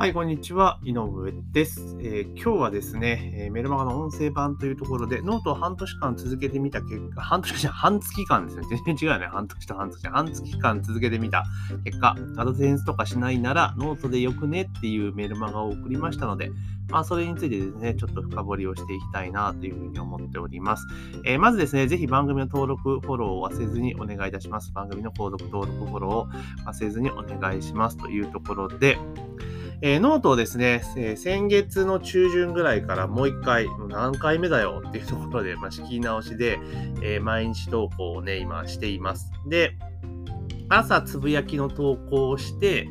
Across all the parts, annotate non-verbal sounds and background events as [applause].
はい、こんにちは。井上です、えー、今日はですね、えー、メルマガの音声版というところで、ノートを半年間続けてみた結果、半年じゃ半月間ですね。全然違うよね。半年と半月。半月間続けてみた結果、アドセンスとかしないなら、ノートでよくねっていうメルマガを送りましたので、まあ、それについてですね、ちょっと深掘りをしていきたいなというふうに思っております。えー、まずですね、ぜひ番組の登録、フォローを忘れずにお願いいたします。番組の購読、登録、フォローを忘れずにお願いしますというところで、えー、ノートをですね、えー、先月の中旬ぐらいからもう一回、何回目だよっていうところで、まあ、仕切り直しで、えー、毎日投稿をね、今しています。で、朝つぶやきの投稿をして、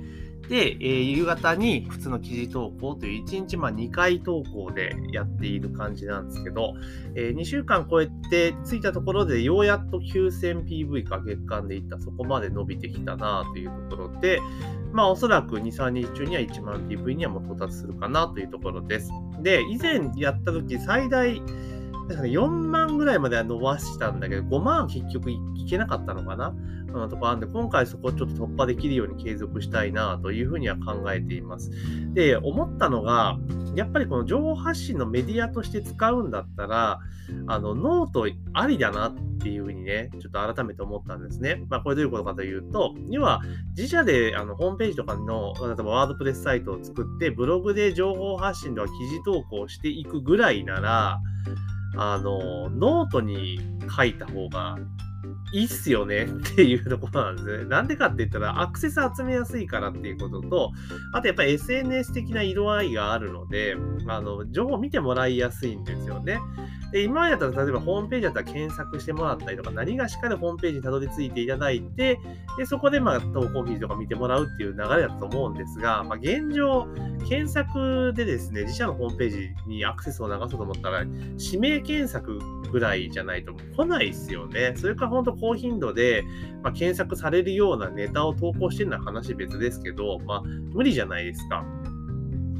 で、えー、夕方に普通の記事投稿という1日ま2回投稿でやっている感じなんですけど、えー、2週間超えてついたところでようやっと 9000PV か月間でいったそこまで伸びてきたなというところで、まあおそらく2、3日中には1万 PV にはもう到達するかなというところです。で、以前やった時最大4万ぐらいまでは伸ばしたんだけど、5万結局いけなかったのかなうん、とかあるんで、今回そこをちょっと突破できるように継続したいなというふうには考えています。で、思ったのが、やっぱりこの情報発信のメディアとして使うんだったら、あの、ノートありだなっていうふうにね、ちょっと改めて思ったんですね。まあ、これどういうことかというと、要は、自社であのホームページとかの、例えば WordPress サイトを作って、ブログで情報発信とか記事投稿していくぐらいなら、あの、ノートに書いた方がいいっすよね [laughs] っていうところなんですね。なんでかって言ったら、アクセス集めやすいからっていうことと、あとやっぱり SNS 的な色合いがあるので、あの、情報を見てもらいやすいんですよね。で、今やったら、例えばホームページだったら検索してもらったりとか、何がしかでホームページにたどり着いていただいて、で、そこでまあ投稿記事とか見てもらうっていう流れだと思うんですが、まあ、現状、検索でですね、自社のホームページにアクセスを流そうと思ったら、指名検索ぐらいじゃないと来ないですよね。それから本当高頻度で、まあ、検索されるようなネタを投稿してるのは話別ですけど、まあ、無理じゃないですか。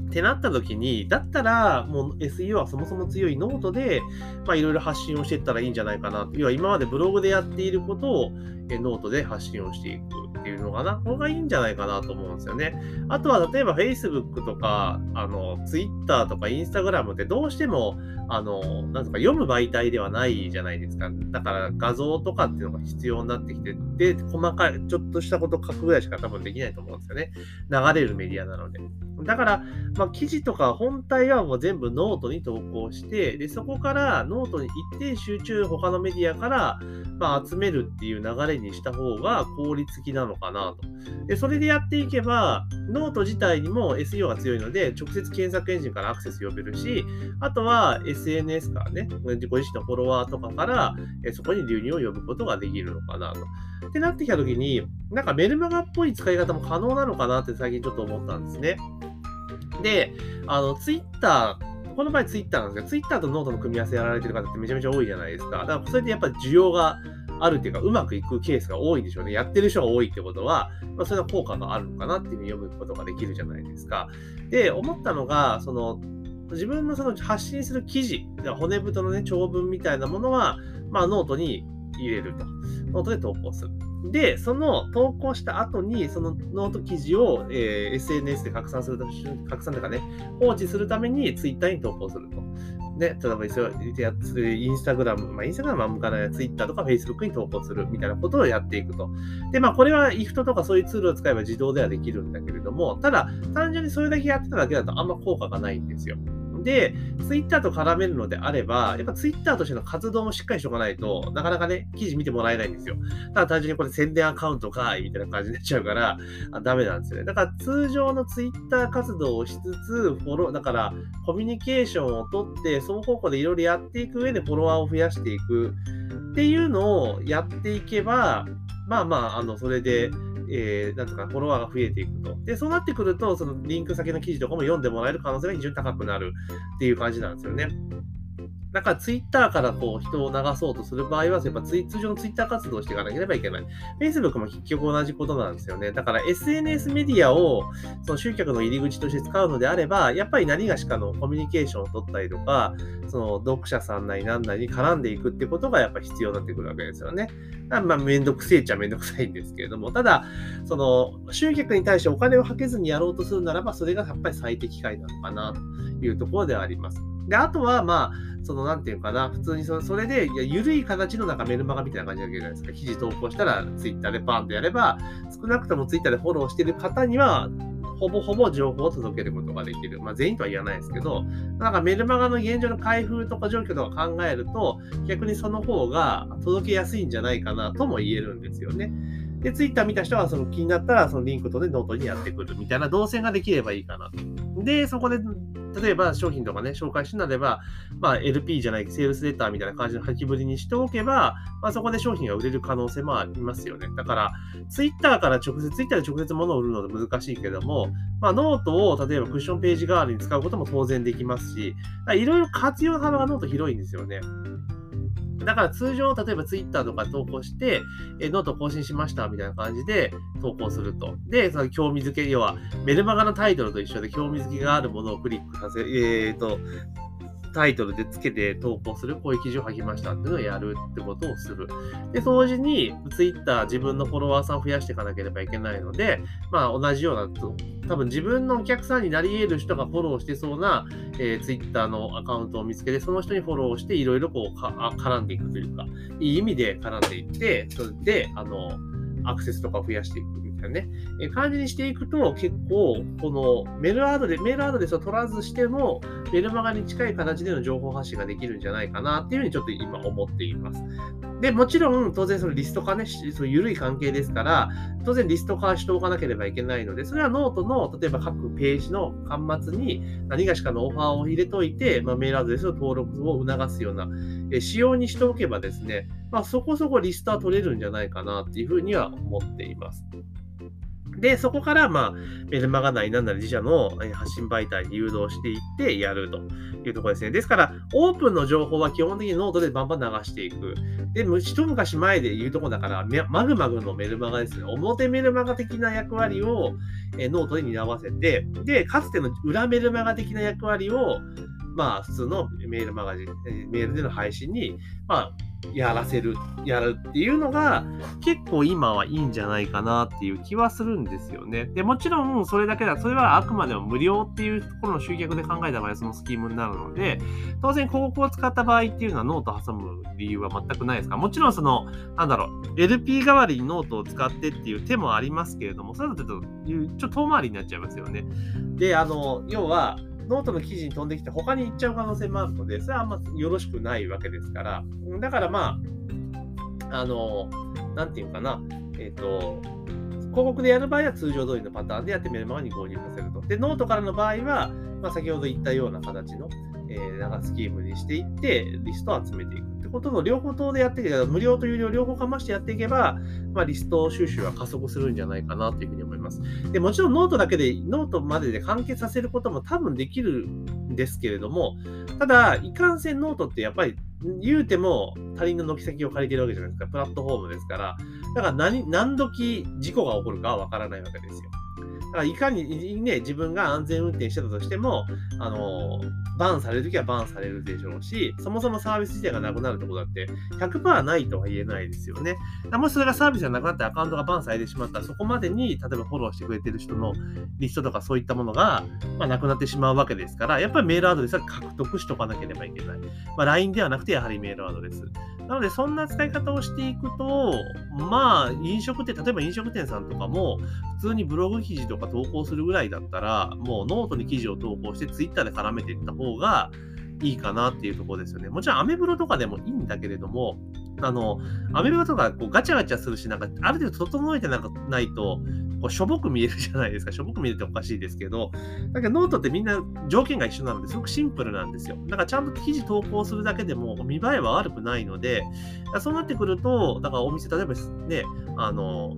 ってなった時に、だったら、もう SEO はそもそも強いノートで、まあいろいろ発信をしていったらいいんじゃないかな。要は今までブログでやっていることをノートで発信をしていくっていうのかな。これがいいんじゃないかなと思うんですよね。あとは例えば Facebook とか、あの、Twitter とか Instagram ってどうしても、あの、なんとか読む媒体ではないじゃないですか。だから画像とかっていうのが必要になってきて、で、細かい、ちょっとしたこと書くぐらいしか多分できないと思うんですよね。流れるメディアなので。だから、まあ、記事とか本体はもう全部ノートに投稿して、で、そこからノートに一定集中、他のメディアから、まあ、集めるっていう流れにした方が効率的なのかなと。で、それでやっていけば、ノート自体にも SEO が強いので、直接検索エンジンからアクセス呼べるし、あとは SNS からね、ご自身のフォロワーとかから、そこに流入を呼ぶことができるのかなと。ってなってきたときに、なんかメルマガっぽい使い方も可能なのかなって最近ちょっと思ったんですね。で、あの、ツイッター、この場合ツイッターなんですけど、ツイッターとノートの組み合わせやられてる方ってめちゃめちゃ多いじゃないですか。だからそれでやっぱ需要があるっていうか、うまくいくケースが多いんでしょうね。やってる人が多いってことは、まあ、それは効果があるのかなっていうふうに読むことができるじゃないですか。で、思ったのが、その、自分のその発信する記事、骨太のね、長文みたいなものは、まあ、ノートに入れると。ノートで投稿する。で、その投稿した後に、そのノート記事を、えー、SNS で拡散する、拡散とかね、告知するために Twitter に投稿すると。ね、例えばやつ、インスタグラム、まあ、インスタグラムは向かない、ツイッターとかフェイスブックに投稿するみたいなことをやっていくと。で、まあ、これは IFT とかそういうツールを使えば自動ではできるんだけれども、ただ、単純にそれだけやってただけだとあんま効果がないんですよ。で、ツイッターと絡めるのであれば、やっぱツイッターとしての活動もしっかりしとかないとなかなかね、記事見てもらえないんですよ。ただ単純にこれ宣伝アカウントかいみたいな感じになっちゃうから、あダメなんですよね。だから通常のツイッター活動をしつつ、フォロー、だからコミュニケーションをとって、双方向でいろいろやっていく上でフォロワーを増やしていくっていうのをやっていけば、まあまあ、あの、それで、えー、なんとかフォロワーが増えていくと。で、そうなってくると、そのリンク先の記事とかも読んでもらえる可能性が非常に高くなるっていう感じなんですよね。だからツイッターからこう人を流そうとする場合は、やっぱツイ通常のツイッター活動をしていかなければいけない。Facebook も結局同じことなんですよね。だから SNS メディアをその集客の入り口として使うのであれば、やっぱり何がしかのコミュニケーションを取ったりとか、その読者さんなり何なりに絡んでいくってことがやっぱ必要になってくるわけですよね。まあ、めんどくせえっちゃめんどくさいんですけれども、ただ、その集客に対してお金をかけずにやろうとするならば、それがやっぱり最適解なのかなというところではあります。で、あとは、まあ、その、なんていうかな、普通にそそれで、いや、緩い形のなんかメルマガみたいな感じだけじゃないですか。記事投稿したら、ツイッターでバンとやれば、少なくともツイッターでフォローしてる方には、ほぼほぼ情報を届けることができる。まあ、全員とは言わないですけど、なんかメルマガの現状の開封とか状況とか考えると、逆にその方が届けやすいんじゃないかなとも言えるんですよね。で、ツイッター見た人はその気になったら、そのリンク飛んでノートにやってくるみたいな動線ができればいいかなと。で、そこで例えば商品とかね、紹介したければ、まあ、LP じゃないセールスレターみたいな感じの書きぶりにしておけば、まあ、そこで商品が売れる可能性もありますよね。だから、ツイッターから直接、ツイッターで直接物を売るのは難しいけども、まあ、ノートを例えばクッションページ代わりに使うことも当然できますし、いろいろ活用幅がノート広いんですよね。だから通常、例えばツイッターとか投稿して、えノート更新しましたみたいな感じで投稿すると。で、その興味づけ、要はメルマガのタイトルと一緒で興味づけがあるものをクリックさせ、えっ、ー、と、タイトルでつけて投稿する、こういう記事を書きましたっていうのをやるってことをする。で、同時に、ツイッター自分のフォロワーさんを増やしていかなければいけないので、まあ同じような、多分自分のお客さんになり得る人がフォローしてそうな、えー、ツイッターのアカウントを見つけて、その人にフォローして、いろいろこうか絡んでいくというか、いい意味で絡んでいって、それで、あの、アクセスとかを増やしていくたいなね、え感じにしていくと、結構、このメールアドレス、メールアドレスを取らずしても、メルマガに近い形での情報発信ができるんじゃないかなっていうふうにちょっと今思っています。で、もちろん、当然そのリスト化ね、そう緩い関係ですから、当然リスト化しておかなければいけないので、それはノートの、例えば各ページの末端に何がしかのオファーを入れといて、まあ、メールアドレスの登録を促すような、え仕様にしておけばですね、まあ、そこそこリストは取れるんじゃないかなっていうふうには思っています。で、そこから、まあ、メルマガ内なんなら自社の発信媒体に誘導していってやるというところですね。ですから、オープンの情報は基本的にノートでバンバン流していく。で、一昔前で言うとこだから、まぐまぐのメルマガですね。表メルマガ的な役割をノートに担わせて、で、かつての裏メルマガ的な役割を、まあ、普通のメールマガジン、メールでの配信に、まあ、やらせる、やるっていうのが結構今はいいんじゃないかなっていう気はするんですよね。で、もちろんそれだけだ、それはあくまでも無料っていうところの集客で考えた場合そのスキームになるので、当然広告を使った場合っていうのはノート挟む理由は全くないですから、もちろんその、なんだろう、LP 代わりにノートを使ってっていう手もありますけれども、それだとちょっと、ちょっと遠回りになっちゃいますよね。で、あの、要は、ノートの記事に飛んできて他に行っちゃう可能性もあるので、それはあんまよろしくないわけですから、だからまあ、あの、なんていうかな、えっ、ー、と、広告でやる場合は通常通りのパターンでやってみるままに購入させると。で、ノートからの場合は、まあ、先ほど言ったような形の、えー、長スキームにしていって、リストを集めていくって。ことの両刀でやっていけば、無料と有料両方かましてやっていけば、まあ、リスト収集は加速するんじゃないかなというふうに思います。でもちろんノートだけで、ノートまでで完結させることも多分できるんですけれども、ただ、いかんせんノートってやっぱり言うても他人の軒先を借りてるわけじゃないですか。プラットフォームですから、だから何、何時事故が起こるかはわからないわけですよ。だからいかにね、自分が安全運転してたとしても、あの、バンされるときはバンされるでしょうし、そもそもサービス自体がなくなるってことだって100%ないとは言えないですよね。もしそれがサービスがなくなってアカウントがバンされてしまったら、そこまでに、例えばフォローしてくれてる人のリストとかそういったものが、まあ、なくなってしまうわけですから、やっぱりメールアドレスは獲得しとかなければいけない。まあ、LINE ではなくて、やはりメールアドレス。なので、そんな使い方をしていくと、まあ、飲食店、例えば飲食店さんとかも、普通にブログ記事とか投稿するぐらいだったら、もうノートに記事を投稿して、ツイッターで絡めていった方がいいかなっていうところですよね。もちろん、アメブロとかでもいいんだけれども、あの、アメブロとかこうガチャガチャするし、なんか、ある程度整えてなんかないと、こうしょぼく見えるじゃないですか。しょぼく見えるっておかしいですけど、だけどノートってみんな条件が一緒なのですごくシンプルなんですよ。だからちゃんと記事投稿するだけでも見栄えは悪くないので、そうなってくると、だからお店、例えばね、あの、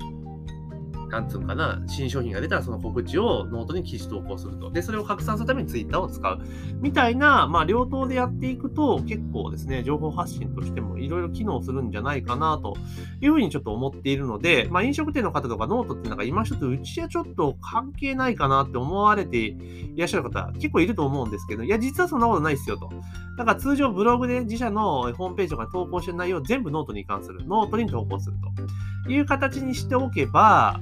なんつうのかな、新商品が出たらその告知をノートに記事投稿すると。で、それを拡散するためにツイッターを使う。みたいな、まあ、両刀でやっていくと、結構ですね、情報発信としてもいろいろ機能するんじゃないかな、というふうにちょっと思っているので、まあ、飲食店の方とかノートってなんか今一つうちはちょっと関係ないかなって思われていらっしゃる方、結構いると思うんですけど、いや、実はそんなことないですよと。だから通常ブログで自社のホームページとかに投稿してる内容を全部ノートに関する、ノートに投稿するという形にしておけば、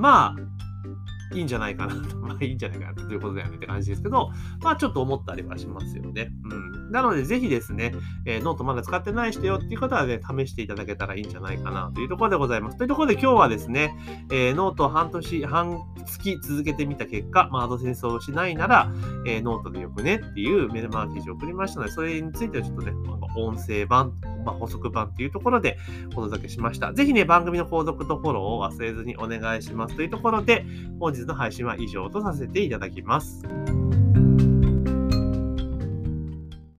まあ、いいんじゃないかなと。[laughs] まあいいんじゃないかなということだよねって感じですけど、まあちょっと思ったりはしますよね。うん。なのでぜひですね、えー、ノートまだ使ってない人よっていう方はね、試していただけたらいいんじゃないかなというところでございます。というところで今日はですね、えー、ノートを半年、半月続けてみた結果、まあアドセンスをしないなら、えー、ノートでよくねっていうメルマガ記事を送りましたので、それについてはちょっとね、音声版、まあ、補足版というところでお届けしました。ぜひね、番組の購読とフォローを忘れずにお願いしますというところで、本日の配信は以上とさせていただきます。